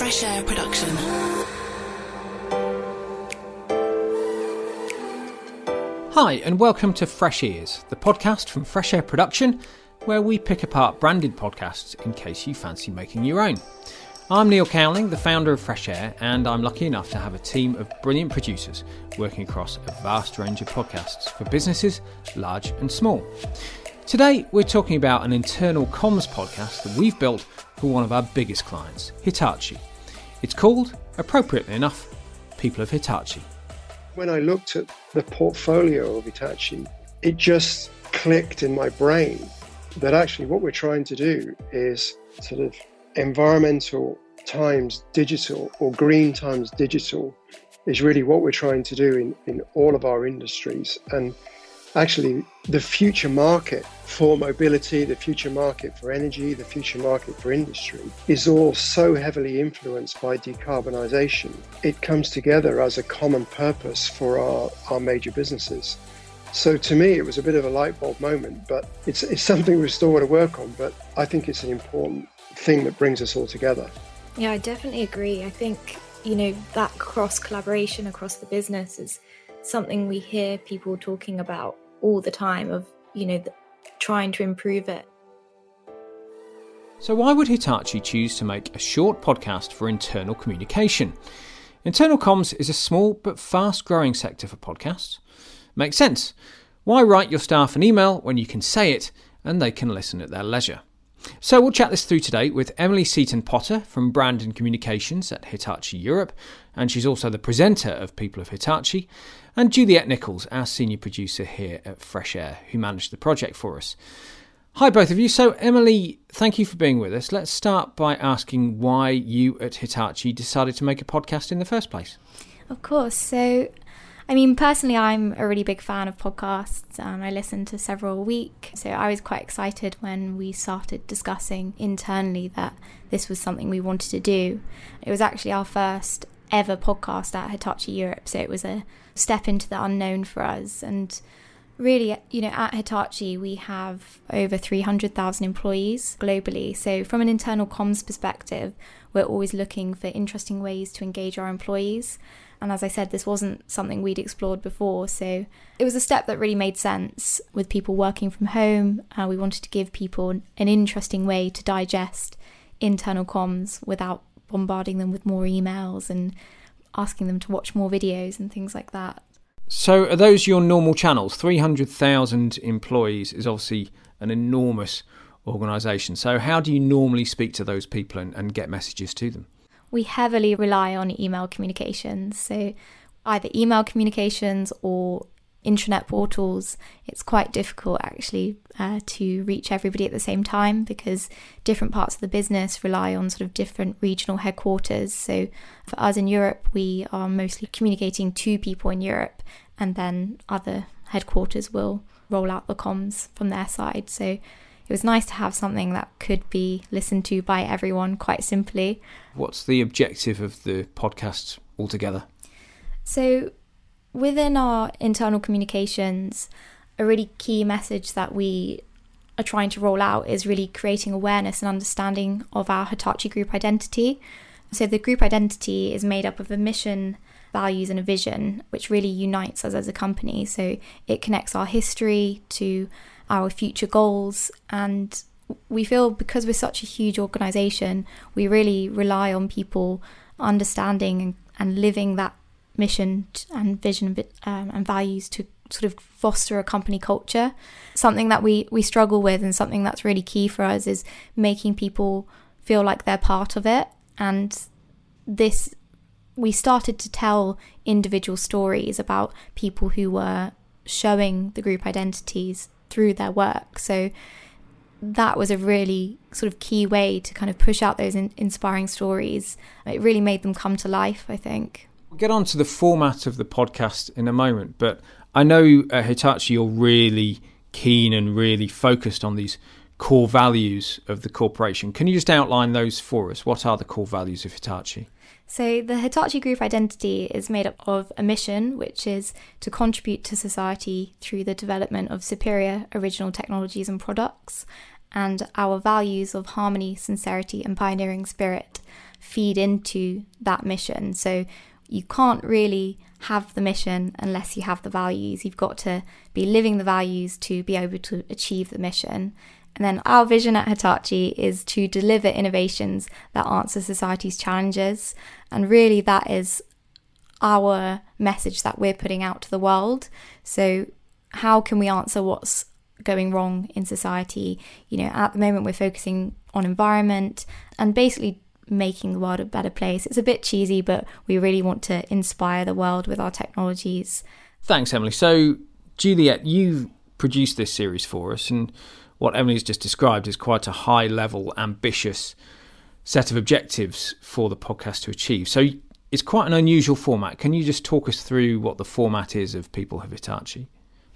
Fresh Air production. Hi, and welcome to Fresh Ears, the podcast from Fresh Air Production, where we pick apart branded podcasts in case you fancy making your own. I'm Neil Cowling, the founder of Fresh Air, and I'm lucky enough to have a team of brilliant producers working across a vast range of podcasts for businesses large and small. Today, we're talking about an internal comms podcast that we've built for one of our biggest clients, Hitachi. It's called, appropriately enough, People of Hitachi. When I looked at the portfolio of Hitachi, it just clicked in my brain that actually what we're trying to do is sort of environmental times digital or green times digital is really what we're trying to do in, in all of our industries. And actually the future market for mobility, the future market for energy, the future market for industry is all so heavily influenced by decarbonisation. It comes together as a common purpose for our, our major businesses. So to me, it was a bit of a light bulb moment, but it's, it's something we still want to work on. But I think it's an important thing that brings us all together. Yeah, I definitely agree. I think, you know, that cross collaboration across the business is something we hear people talking about all the time of, you know, trying to improve it. So, why would Hitachi choose to make a short podcast for internal communication? Internal comms is a small but fast growing sector for podcasts. Makes sense. Why write your staff an email when you can say it and they can listen at their leisure? So we'll chat this through today with Emily Seaton Potter from Brand and Communications at Hitachi Europe, and she's also the presenter of People of Hitachi, and Juliet Nichols, our senior producer here at Fresh Air, who managed the project for us. Hi, both of you. So, Emily, thank you for being with us. Let's start by asking why you at Hitachi decided to make a podcast in the first place. Of course. So, I mean, personally, I'm a really big fan of podcasts. Um, I listen to several a week. So I was quite excited when we started discussing internally that this was something we wanted to do. It was actually our first ever podcast at Hitachi Europe. So it was a step into the unknown for us. And really, you know, at Hitachi, we have over 300,000 employees globally. So, from an internal comms perspective, we're always looking for interesting ways to engage our employees. And as I said, this wasn't something we'd explored before. So it was a step that really made sense with people working from home. Uh, we wanted to give people an interesting way to digest internal comms without bombarding them with more emails and asking them to watch more videos and things like that. So, are those your normal channels? 300,000 employees is obviously an enormous organisation. So, how do you normally speak to those people and, and get messages to them? We heavily rely on email communications. So either email communications or intranet portals, it's quite difficult actually uh, to reach everybody at the same time because different parts of the business rely on sort of different regional headquarters. So for us in Europe, we are mostly communicating to people in Europe, and then other headquarters will roll out the comms from their side. So it was nice to have something that could be listened to by everyone quite simply. What's the objective of the podcast altogether? So, within our internal communications, a really key message that we are trying to roll out is really creating awareness and understanding of our Hitachi group identity. So, the group identity is made up of a mission, values, and a vision, which really unites us as a company. So, it connects our history to our future goals. And we feel because we're such a huge organization, we really rely on people understanding and, and living that mission and vision um, and values to sort of foster a company culture. Something that we, we struggle with and something that's really key for us is making people feel like they're part of it. And this, we started to tell individual stories about people who were showing the group identities through their work. So that was a really sort of key way to kind of push out those in- inspiring stories. It really made them come to life, I think. We'll get on to the format of the podcast in a moment, but I know uh, Hitachi, you're really keen and really focused on these core values of the corporation. Can you just outline those for us? What are the core values of Hitachi? So, the Hitachi Group identity is made up of a mission, which is to contribute to society through the development of superior original technologies and products, and our values of harmony, sincerity, and pioneering spirit. feed into that mission. So you can't really have the mission unless you have the values. You've got to be living the values to be able to achieve the mission. And then our vision at Hitachi is to deliver innovations that answer society's challenges. And really, that is our message that we're putting out to the world. So, how can we answer what's going wrong in society? You know, at the moment, we're focusing on environment and basically making the world a better place. It's a bit cheesy, but we really want to inspire the world with our technologies. Thanks, Emily. So, Juliet, you produced this series for us, and what Emily's just described is quite a high level, ambitious set of objectives for the podcast to achieve. So, it's quite an unusual format. Can you just talk us through what the format is of People of Hitachi?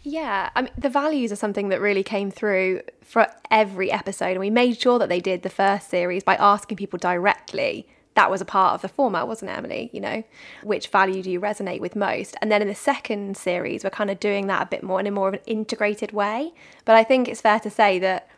Yeah, I mean, the values are something that really came through for every episode, and we made sure that they did the first series by asking people directly. That was a part of the format, wasn't it, Emily? You know, which value do you resonate with most? And then in the second series, we're kind of doing that a bit more in a more of an integrated way. But I think it's fair to say that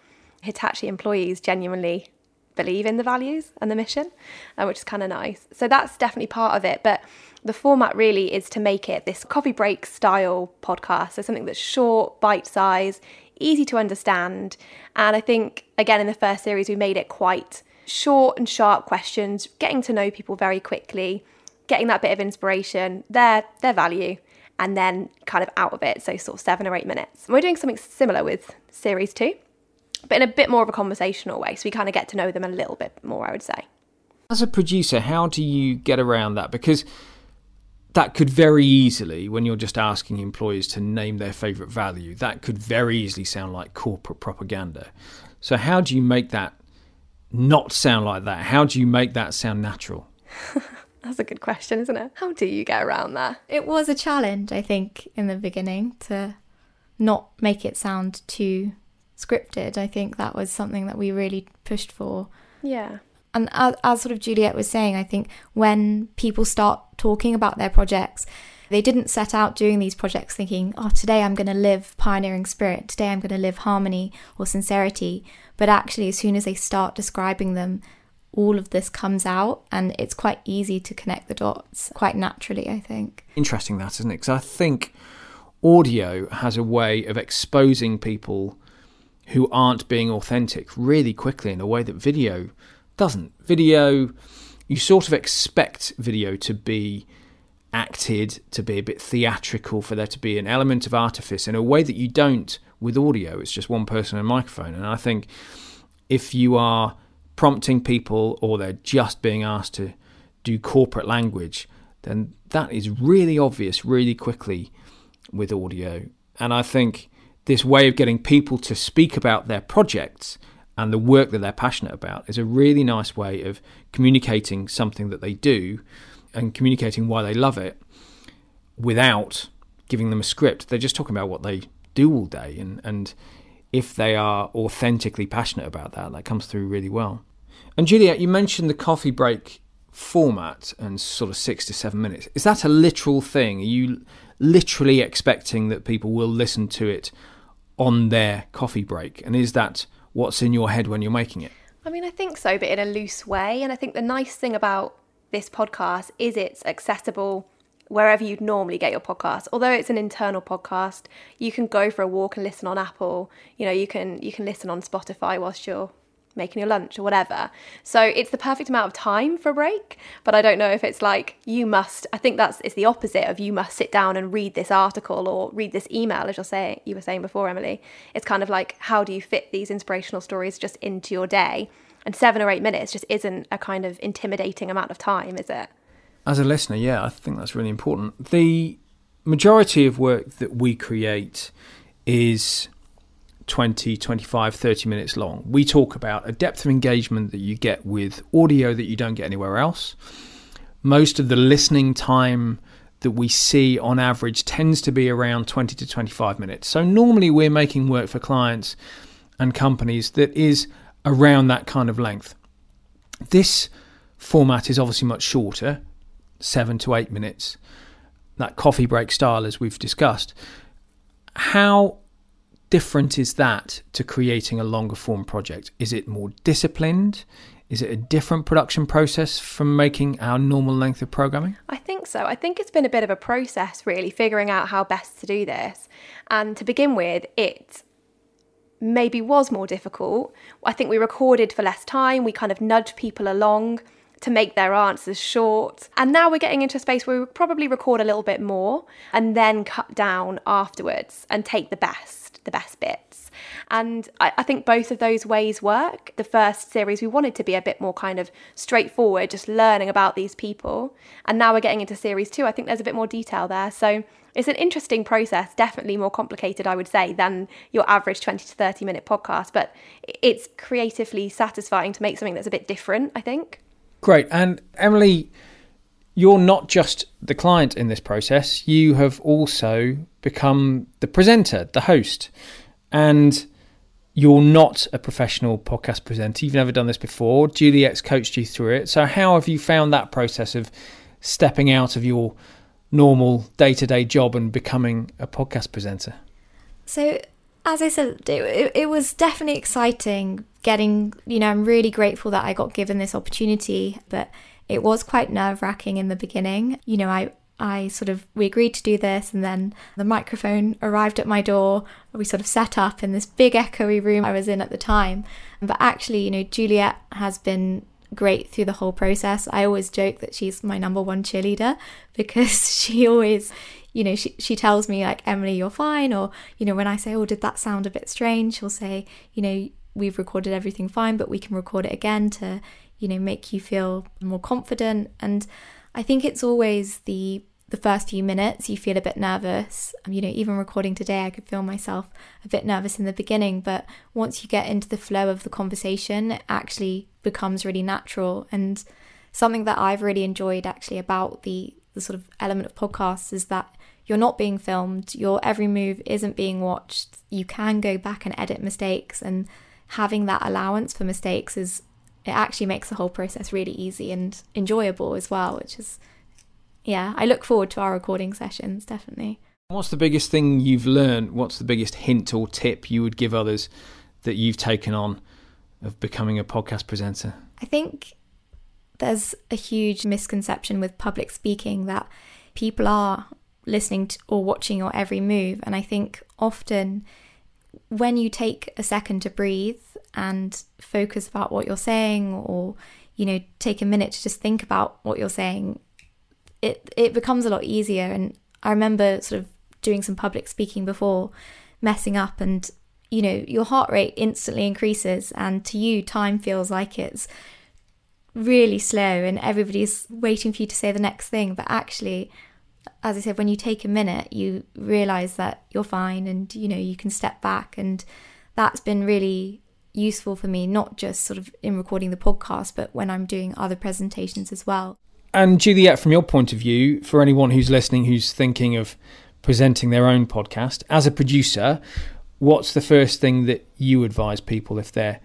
Hitachi employees genuinely believe in the values and the mission, uh, which is kind of nice. So that's definitely part of it. But the format really is to make it this coffee break style podcast. So something that's short, bite size, easy to understand. And I think, again, in the first series, we made it quite short and sharp questions, getting to know people very quickly, getting that bit of inspiration, their, their value, and then kind of out of it. So, sort of seven or eight minutes. And we're doing something similar with series two but in a bit more of a conversational way. So we kind of get to know them a little bit more, I would say. As a producer, how do you get around that? Because that could very easily, when you're just asking employees to name their favourite value, that could very easily sound like corporate propaganda. So, how do you make that not sound like that? How do you make that sound natural? That's a good question, isn't it? How do you get around that? It was a challenge, I think, in the beginning to not make it sound too scripted. I think that was something that we really pushed for. Yeah. And as, as, sort of Juliet was saying, I think when people start talking about their projects, they didn't set out doing these projects thinking, oh, today I'm going to live pioneering spirit, today I'm going to live harmony or sincerity. But actually, as soon as they start describing them, all of this comes out and it's quite easy to connect the dots quite naturally, I think. Interesting, that, isn't it? Because I think audio has a way of exposing people who aren't being authentic really quickly in a way that video doesn't. Video, you sort of expect video to be acted, to be a bit theatrical, for there to be an element of artifice in a way that you don't with audio. It's just one person and a microphone. And I think if you are prompting people or they're just being asked to do corporate language, then that is really obvious really quickly with audio. And I think this way of getting people to speak about their projects and the work that they're passionate about is a really nice way of communicating something that they do and communicating why they love it without giving them a script. They're just talking about what they do all day and, and if they are authentically passionate about that, that comes through really well. And Juliet, you mentioned the coffee break format and sort of six to seven minutes. Is that a literal thing? Are you literally expecting that people will listen to it on their coffee break? And is that what's in your head when you're making it? I mean, I think so, but in a loose way. And I think the nice thing about this podcast is it's accessible wherever you'd normally get your podcast. Although it's an internal podcast, you can go for a walk and listen on Apple. You know, you can you can listen on Spotify whilst you're making your lunch or whatever. So it's the perfect amount of time for a break. But I don't know if it's like you must. I think that's it's the opposite of you must sit down and read this article or read this email, as you're saying you were saying before, Emily. It's kind of like how do you fit these inspirational stories just into your day? And seven or eight minutes just isn't a kind of intimidating amount of time, is it? As a listener, yeah, I think that's really important. The majority of work that we create is 20, 25, 30 minutes long. We talk about a depth of engagement that you get with audio that you don't get anywhere else. Most of the listening time that we see on average tends to be around 20 to 25 minutes. So normally we're making work for clients and companies that is around that kind of length. This format is obviously much shorter, 7 to 8 minutes. That coffee break style as we've discussed. How different is that to creating a longer form project? Is it more disciplined? Is it a different production process from making our normal length of programming? I think so. I think it's been a bit of a process, really, figuring out how best to do this. And to begin with, it maybe was more difficult. I think we recorded for less time, we kind of nudged people along to make their answers short. And now we're getting into a space where we probably record a little bit more and then cut down afterwards and take the best, the best bits. And I, I, think both of those ways work. The first series, we wanted to be a bit more kind of straightforward, just learning about these people. And now we're getting into series two. I think there's a bit more detail there. So it's an interesting process, definitely more complicated, I would say, than your average 20 to 30 minute podcast. But it's creatively satisfying to make something that's a bit different, I think. Great. And Emily, you're not just the client in this process, you have also become the presenter, the host. And you're not a professional podcast presenter. You've never done this before. Juliet's coached you through it. So, how have you found that process of stepping out of your normal day to day job and becoming a podcast presenter? So, as I said, it, it, was definitely exciting getting, you know, I'm really grateful that I got given this opportunity, but it was quite nerve wracking in the beginning. You know, I, I sort of, we agreed to do this, and then the microphone arrived at my door. We sort of set up in this big echoey room I was in at the time. But actually, you know, Juliet has been great through the whole process. I always joke that she's my number one cheerleader because she always, you know, she, she tells me, like, Emily, you're fine. Or, you know, when I say, oh, did that sound a bit strange? She'll say, you know, we've recorded everything fine, but we can record it again to, you know, make you feel more confident. And I think it's always the the first few minutes you feel a bit nervous. Um, you know, even recording today, I could feel myself a bit nervous in the beginning, but once you get into the flow of the conversation, it actually becomes really natural. And something that I've really enjoyed actually about the the sort of element of podcasts is that you're not being filmed, your every move isn't being watched. You can go back and edit mistakes and having that allowance for mistakes is it actually makes the whole process really easy and enjoyable as well, which is yeah, I look forward to our recording sessions definitely. What's the biggest thing you've learned? What's the biggest hint or tip you would give others that you've taken on of becoming a podcast presenter? I think there's a huge misconception with public speaking that people are listening to or watching your every move. And I think often when you take a second to breathe and focus about what you're saying or you know take a minute to just think about what you're saying it it becomes a lot easier and i remember sort of doing some public speaking before messing up and you know your heart rate instantly increases and to you time feels like it's really slow and everybody's waiting for you to say the next thing but actually as I said, when you take a minute, you realize that you're fine and you know you can step back, and that's been really useful for me, not just sort of in recording the podcast, but when I'm doing other presentations as well. And Juliet, from your point of view, for anyone who's listening who's thinking of presenting their own podcast, as a producer, what's the first thing that you advise people if they're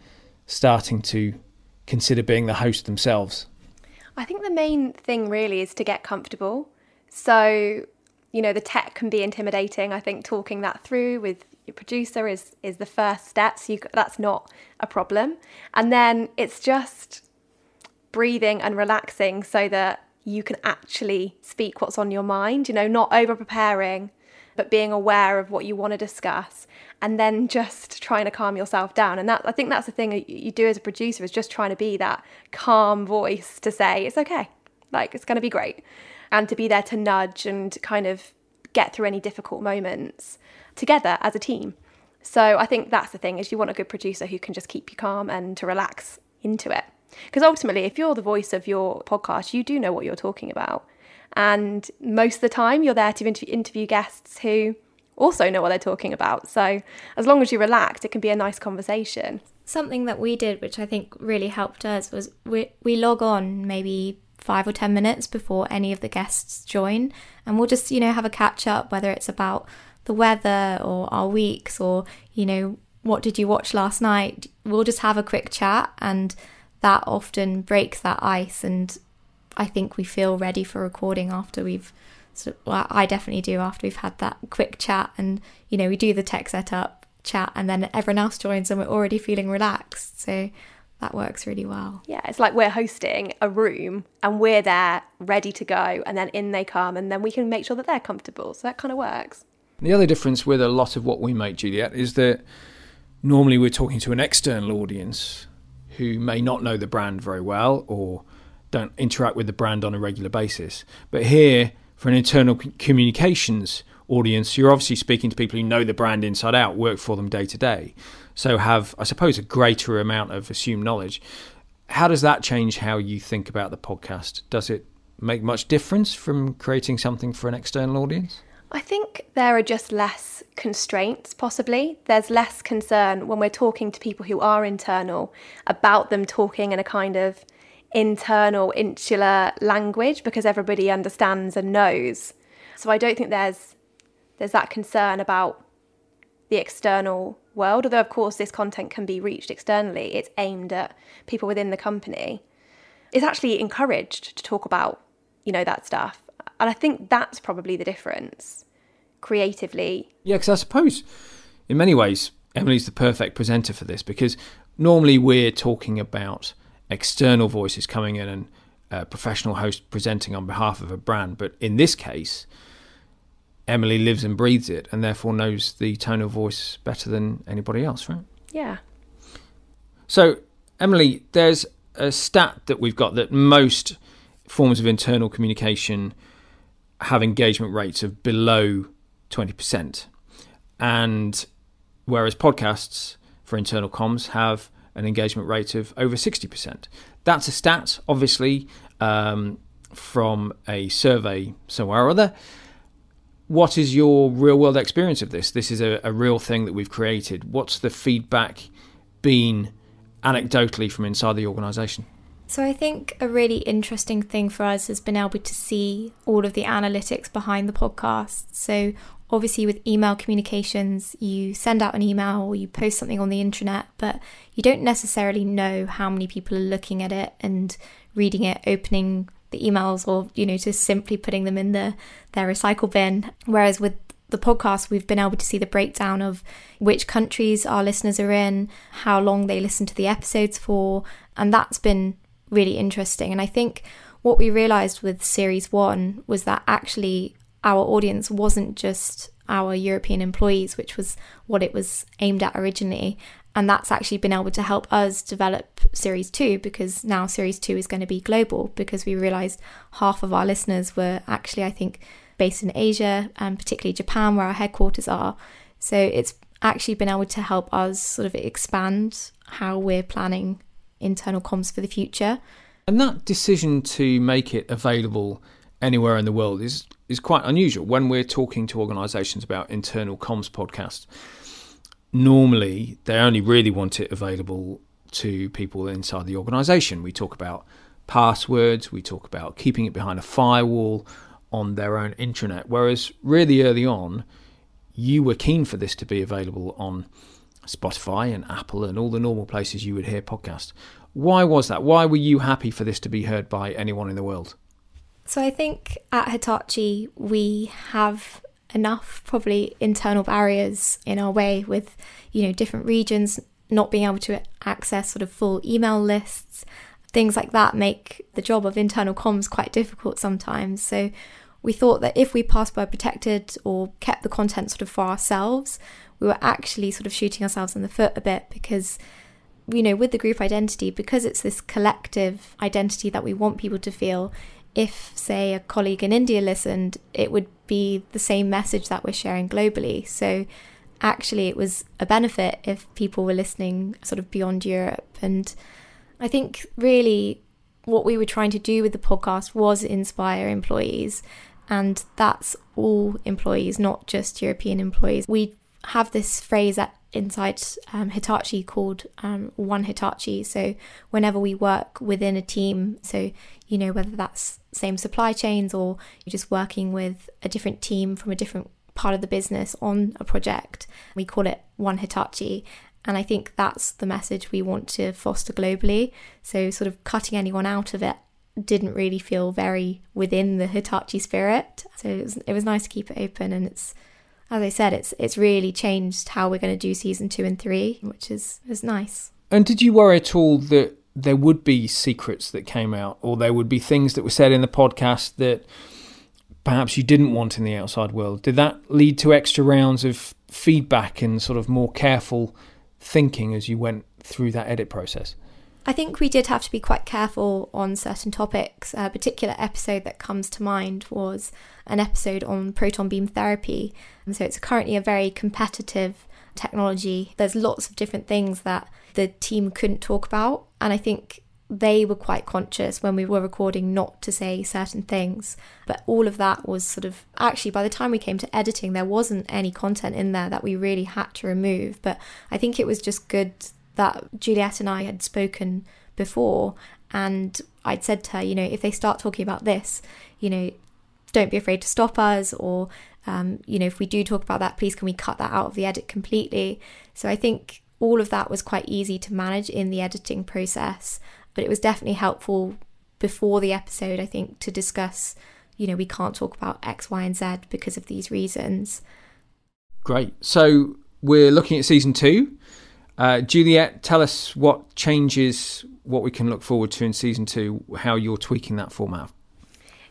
starting to consider being the host themselves? I think the main thing really is to get comfortable. So, you know, the tech can be intimidating. I think talking that through with your producer is is the first step. So you, that's not a problem. And then it's just breathing and relaxing so that you can actually speak what's on your mind. You know, not over preparing, but being aware of what you want to discuss, and then just trying to calm yourself down. And that I think that's the thing you do as a producer is just trying to be that calm voice to say it's okay, like it's going to be great and to be there to nudge and kind of get through any difficult moments together as a team. So I think that's the thing is you want a good producer who can just keep you calm and to relax into it. Because ultimately, if you're the voice of your podcast, you do know what you're talking about. And most of the time, you're there to interview guests who also know what they're talking about. So as long as you're relaxed, it can be a nice conversation. Something that we did, which I think really helped us, was we, we log on maybe five or 10 minutes before any of the guests join. And we'll just, you know, have a catch up, whether it's about the weather or our weeks or, you know, what did you watch last night? We'll just have a quick chat and that often breaks that ice. And I think we feel ready for recording after we've, so, well, I definitely do after we've had that quick chat and, you know, we do the tech setup chat and then everyone else joins and we're already feeling relaxed. So that works really well. Yeah, it's like we're hosting a room and we're there ready to go, and then in they come, and then we can make sure that they're comfortable. So that kind of works. The other difference with a lot of what we make, Juliet, is that normally we're talking to an external audience who may not know the brand very well or don't interact with the brand on a regular basis. But here, for an internal communications audience, you're obviously speaking to people who know the brand inside out, work for them day to day, so have, I suppose, a greater amount of assumed knowledge. How does that change how you think about the podcast? Does it make much difference from creating something for an external audience? I think there are just less constraints, possibly. There's less concern when we're talking to people who are internal about them talking in a kind of internal, insular language because everybody understands and knows. So I don't think there's there's that concern about the external world. Although, of course, this content can be reached externally, it's aimed at people within the company. It's actually encouraged to talk about, you know, that stuff. And I think that's probably the difference creatively. Yeah, because I suppose in many ways, Emily's the perfect presenter for this because normally we're talking about external voices coming in and a professional host presenting on behalf of a brand. But in this case, Emily lives and breathes it and therefore knows the tone of voice better than anybody else, right? Yeah. So, Emily, there's a stat that we've got that most forms of internal communication have engagement rates of below 20%. And whereas podcasts for internal comms have an engagement rate of over 60%. That's a stat, obviously, um, from a survey somewhere or other. What is your real world experience of this? This is a, a real thing that we've created. What's the feedback been anecdotally from inside the organisation? So I think a really interesting thing for us has been able to see all of the analytics behind the podcast. So obviously with email communications, you send out an email or you post something on the intranet, but you don't necessarily know how many people are looking at it and reading it, opening the emails or, you know, just simply putting them in the their recycle bin. Whereas with the podcast, we've been able to see the breakdown of which countries our listeners are in, how long they listen to the episodes for, and that's been really interesting. And I think what we realized with series one was that actually our audience wasn't just our European employees, which was what it was aimed at originally. And that's actually been able to help us develop series two because now series two is going to be global because we realized half of our listeners were actually, I think, based in Asia and particularly Japan, where our headquarters are. So it's actually been able to help us sort of expand how we're planning internal comms for the future. And that decision to make it available anywhere in the world is is quite unusual when we're talking to organisations about internal comms podcasts. Normally, they only really want it available to people inside the organisation. We talk about passwords, we talk about keeping it behind a firewall on their own intranet. Whereas, really early on, you were keen for this to be available on Spotify and Apple and all the normal places you would hear podcasts. Why was that? Why were you happy for this to be heard by anyone in the world? So I think at Hitachi we have enough probably internal barriers in our way with you know different regions not being able to access sort of full email lists. Things like that make the job of internal comms quite difficult sometimes. So we thought that if we password protected or kept the content sort of for ourselves we were actually sort of shooting ourselves in the foot a bit because you know, with the group identity, because it's this collective identity that we want people to feel, if, say, a colleague in India listened, it would be the same message that we're sharing globally. So actually, it was a benefit if people were listening sort of beyond Europe. And I think really what we were trying to do with the podcast was inspire employees. And that's all employees, not just European employees. We have this phrase at inside um, Hitachi called um, One Hitachi. So whenever we work within a team, so you know whether that's same supply chains or you're just working with a different team from a different part of the business on a project, we call it One Hitachi. And I think that's the message we want to foster globally. So sort of cutting anyone out of it didn't really feel very within the Hitachi spirit. So it was, it was nice to keep it open and it's as I said, it's it's really changed how we're going to do season two and three, which is is nice. And did you worry at all that there would be secrets that came out, or there would be things that were said in the podcast that perhaps you didn't want in the outside world? Did that lead to extra rounds of feedback and sort of more careful thinking as you went through that edit process? I think we did have to be quite careful on certain topics. A particular episode that comes to mind was an episode on proton beam therapy. And so it's currently a very competitive technology. There's lots of different things that the team couldn't talk about. And I think they were quite conscious when we were recording not to say certain things. But all of that was sort of actually, by the time we came to editing, there wasn't any content in there that we really had to remove. But I think it was just good that Juliet and I had spoken before. And I'd said to her, you know, if they start talking about this, you know, don't be afraid to stop us or um, you know if we do talk about that please can we cut that out of the edit completely? So i think all of that was quite easy to manage in the editing process but it was definitely helpful before the episode i think to discuss you know we can't talk about x y and z because of these reasons. Great. So we're looking at season two uh, juliet tell us what changes what we can look forward to in season two how you're tweaking that format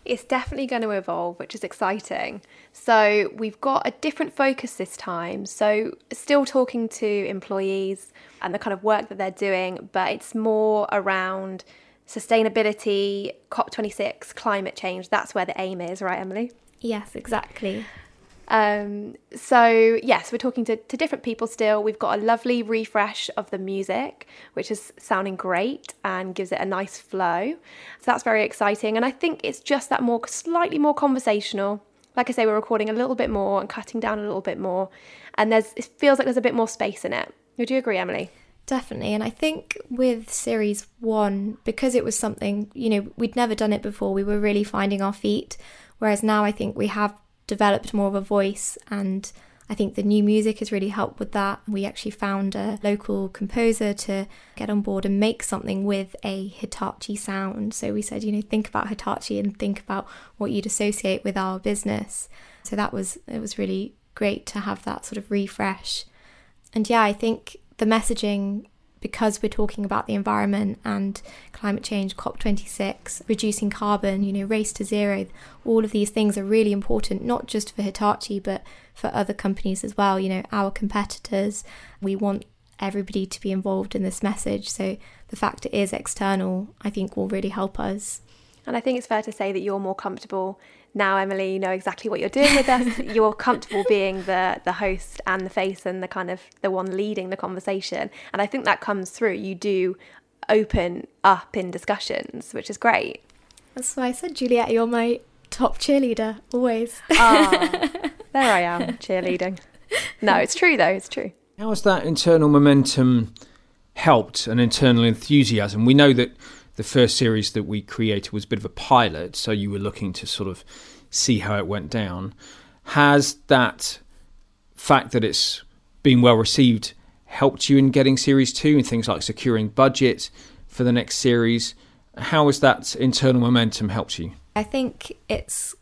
it's definitely going to evolve, which is exciting. So, we've got a different focus this time. So, still talking to employees and the kind of work that they're doing, but it's more around sustainability, COP26, climate change. That's where the aim is, right, Emily? Yes, exactly. Um, so yes, we're talking to, to different people still. We've got a lovely refresh of the music, which is sounding great and gives it a nice flow. So that's very exciting. And I think it's just that more slightly more conversational. Like I say, we're recording a little bit more and cutting down a little bit more. And there's it feels like there's a bit more space in it. Would you agree, Emily? Definitely. And I think with series one, because it was something, you know, we'd never done it before, we were really finding our feet. Whereas now I think we have developed more of a voice and I think the new music has really helped with that. We actually found a local composer to get on board and make something with a Hitachi sound. So we said, you know, think about Hitachi and think about what you'd associate with our business. So that was it was really great to have that sort of refresh. And yeah, I think the messaging because we're talking about the environment and climate change, COP26, reducing carbon, you know, race to zero, all of these things are really important, not just for Hitachi, but for other companies as well. You know, our competitors, we want everybody to be involved in this message. So the fact it is external, I think, will really help us. And I think it's fair to say that you're more comfortable now, Emily, you know exactly what you're doing with us. you're comfortable being the the host and the face and the kind of the one leading the conversation. And I think that comes through. You do open up in discussions, which is great. That's why I said, Juliet, you're my top cheerleader always. Ah, there I am, cheerleading. No, it's true though. It's true. How has that internal momentum helped and internal enthusiasm? We know that the first series that we created was a bit of a pilot, so you were looking to sort of see how it went down. Has that fact that it's been well received helped you in getting series two and things like securing budget for the next series? How has that internal momentum helped you? I think it's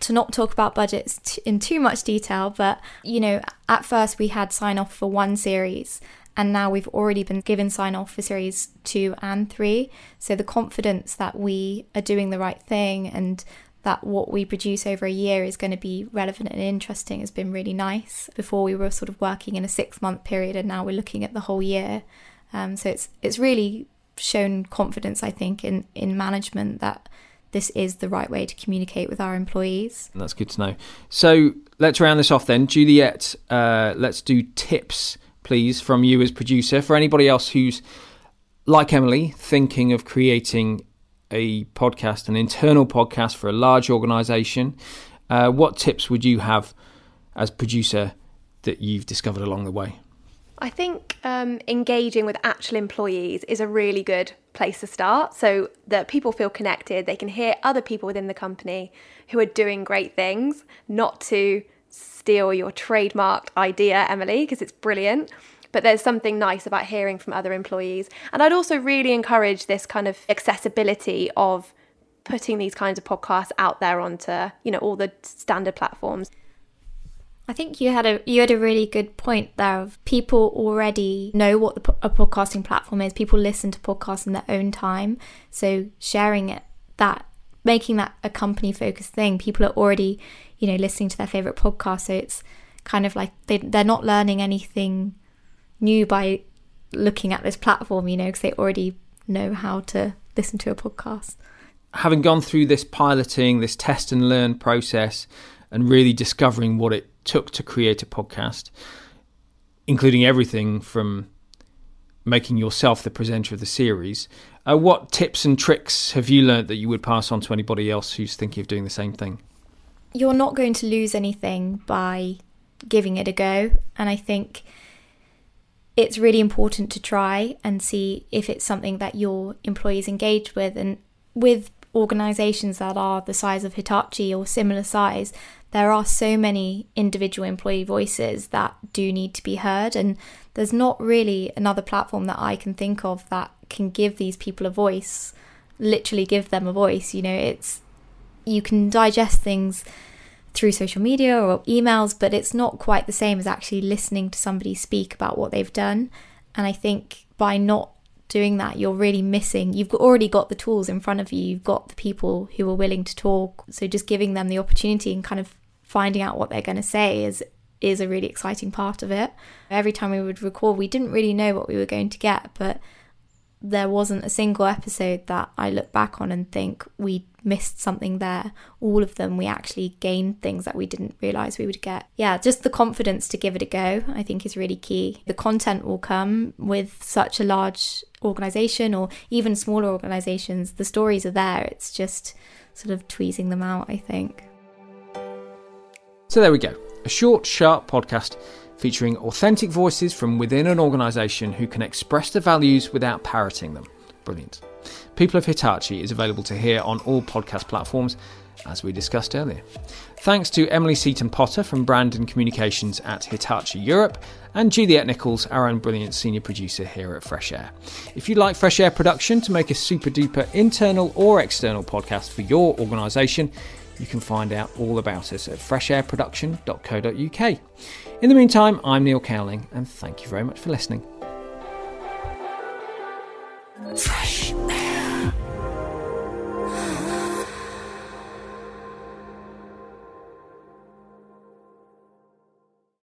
to not talk about budgets in too much detail, but you know, at first we had sign off for one series and now we've already been given sign off for series two and three. So the confidence that we are doing the right thing and that what we produce over a year is going to be relevant and interesting has been really nice. Before we were sort of working in a six month period, and now we're looking at the whole year. Um, so it's it's really shown confidence, I think, in in management that this is the right way to communicate with our employees. That's good to know. So let's round this off then, Juliet. Uh, let's do tips please, from you as producer. For anybody else who's, like Emily, thinking of creating a podcast, an internal podcast for a large organization, uh, what tips would you have as producer that you've discovered along the way? I think um, engaging with actual employees is a really good place to start so that people feel connected. They can hear other people within the company who are doing great things, not to steal your trademarked idea, Emily, because it's brilliant. But there's something nice about hearing from other employees. And I'd also really encourage this kind of accessibility of putting these kinds of podcasts out there onto, you know, all the standard platforms. I think you had a you had a really good point there of people already know what the, a podcasting platform is. People listen to podcasts in their own time, so sharing it that making that a company focused thing. People are already you know listening to their favorite podcast, so it's kind of like they they're not learning anything new by looking at this platform, you know, because they already know how to listen to a podcast. Having gone through this piloting, this test and learn process, and really discovering what it took to create a podcast, including everything from making yourself the presenter of the series. Uh, what tips and tricks have you learned that you would pass on to anybody else who's thinking of doing the same thing? You're not going to lose anything by giving it a go. And I think it's really important to try and see if it's something that your employees engage with. And with organizations that are the size of Hitachi or similar size, there are so many individual employee voices that do need to be heard. And there's not really another platform that I can think of that can give these people a voice, literally give them a voice. You know, it's, you can digest things through social media or emails, but it's not quite the same as actually listening to somebody speak about what they've done. And I think by not doing that, you're really missing. You've already got the tools in front of you, you've got the people who are willing to talk. So just giving them the opportunity and kind of finding out what they're going to say is is a really exciting part of it. Every time we would record, we didn't really know what we were going to get, but there wasn't a single episode that I look back on and think we missed something there. All of them, we actually gained things that we didn't realize we would get. Yeah, just the confidence to give it a go, I think, is really key. The content will come with such a large organization or even smaller organizations. The stories are there. It's just sort of tweezing them out, I think. So there we go. A short, sharp podcast featuring authentic voices from within an organisation who can express the values without parroting them. Brilliant. People of Hitachi is available to hear on all podcast platforms, as we discussed earlier. Thanks to Emily Seaton Potter from Brand and Communications at Hitachi Europe and Juliet Nichols, our own brilliant senior producer here at Fresh Air. If you'd like Fresh Air production to make a super duper internal or external podcast for your organisation, you can find out all about us at freshairproduction.co.uk. In the meantime, I'm Neil Cowling, and thank you very much for listening. Fresh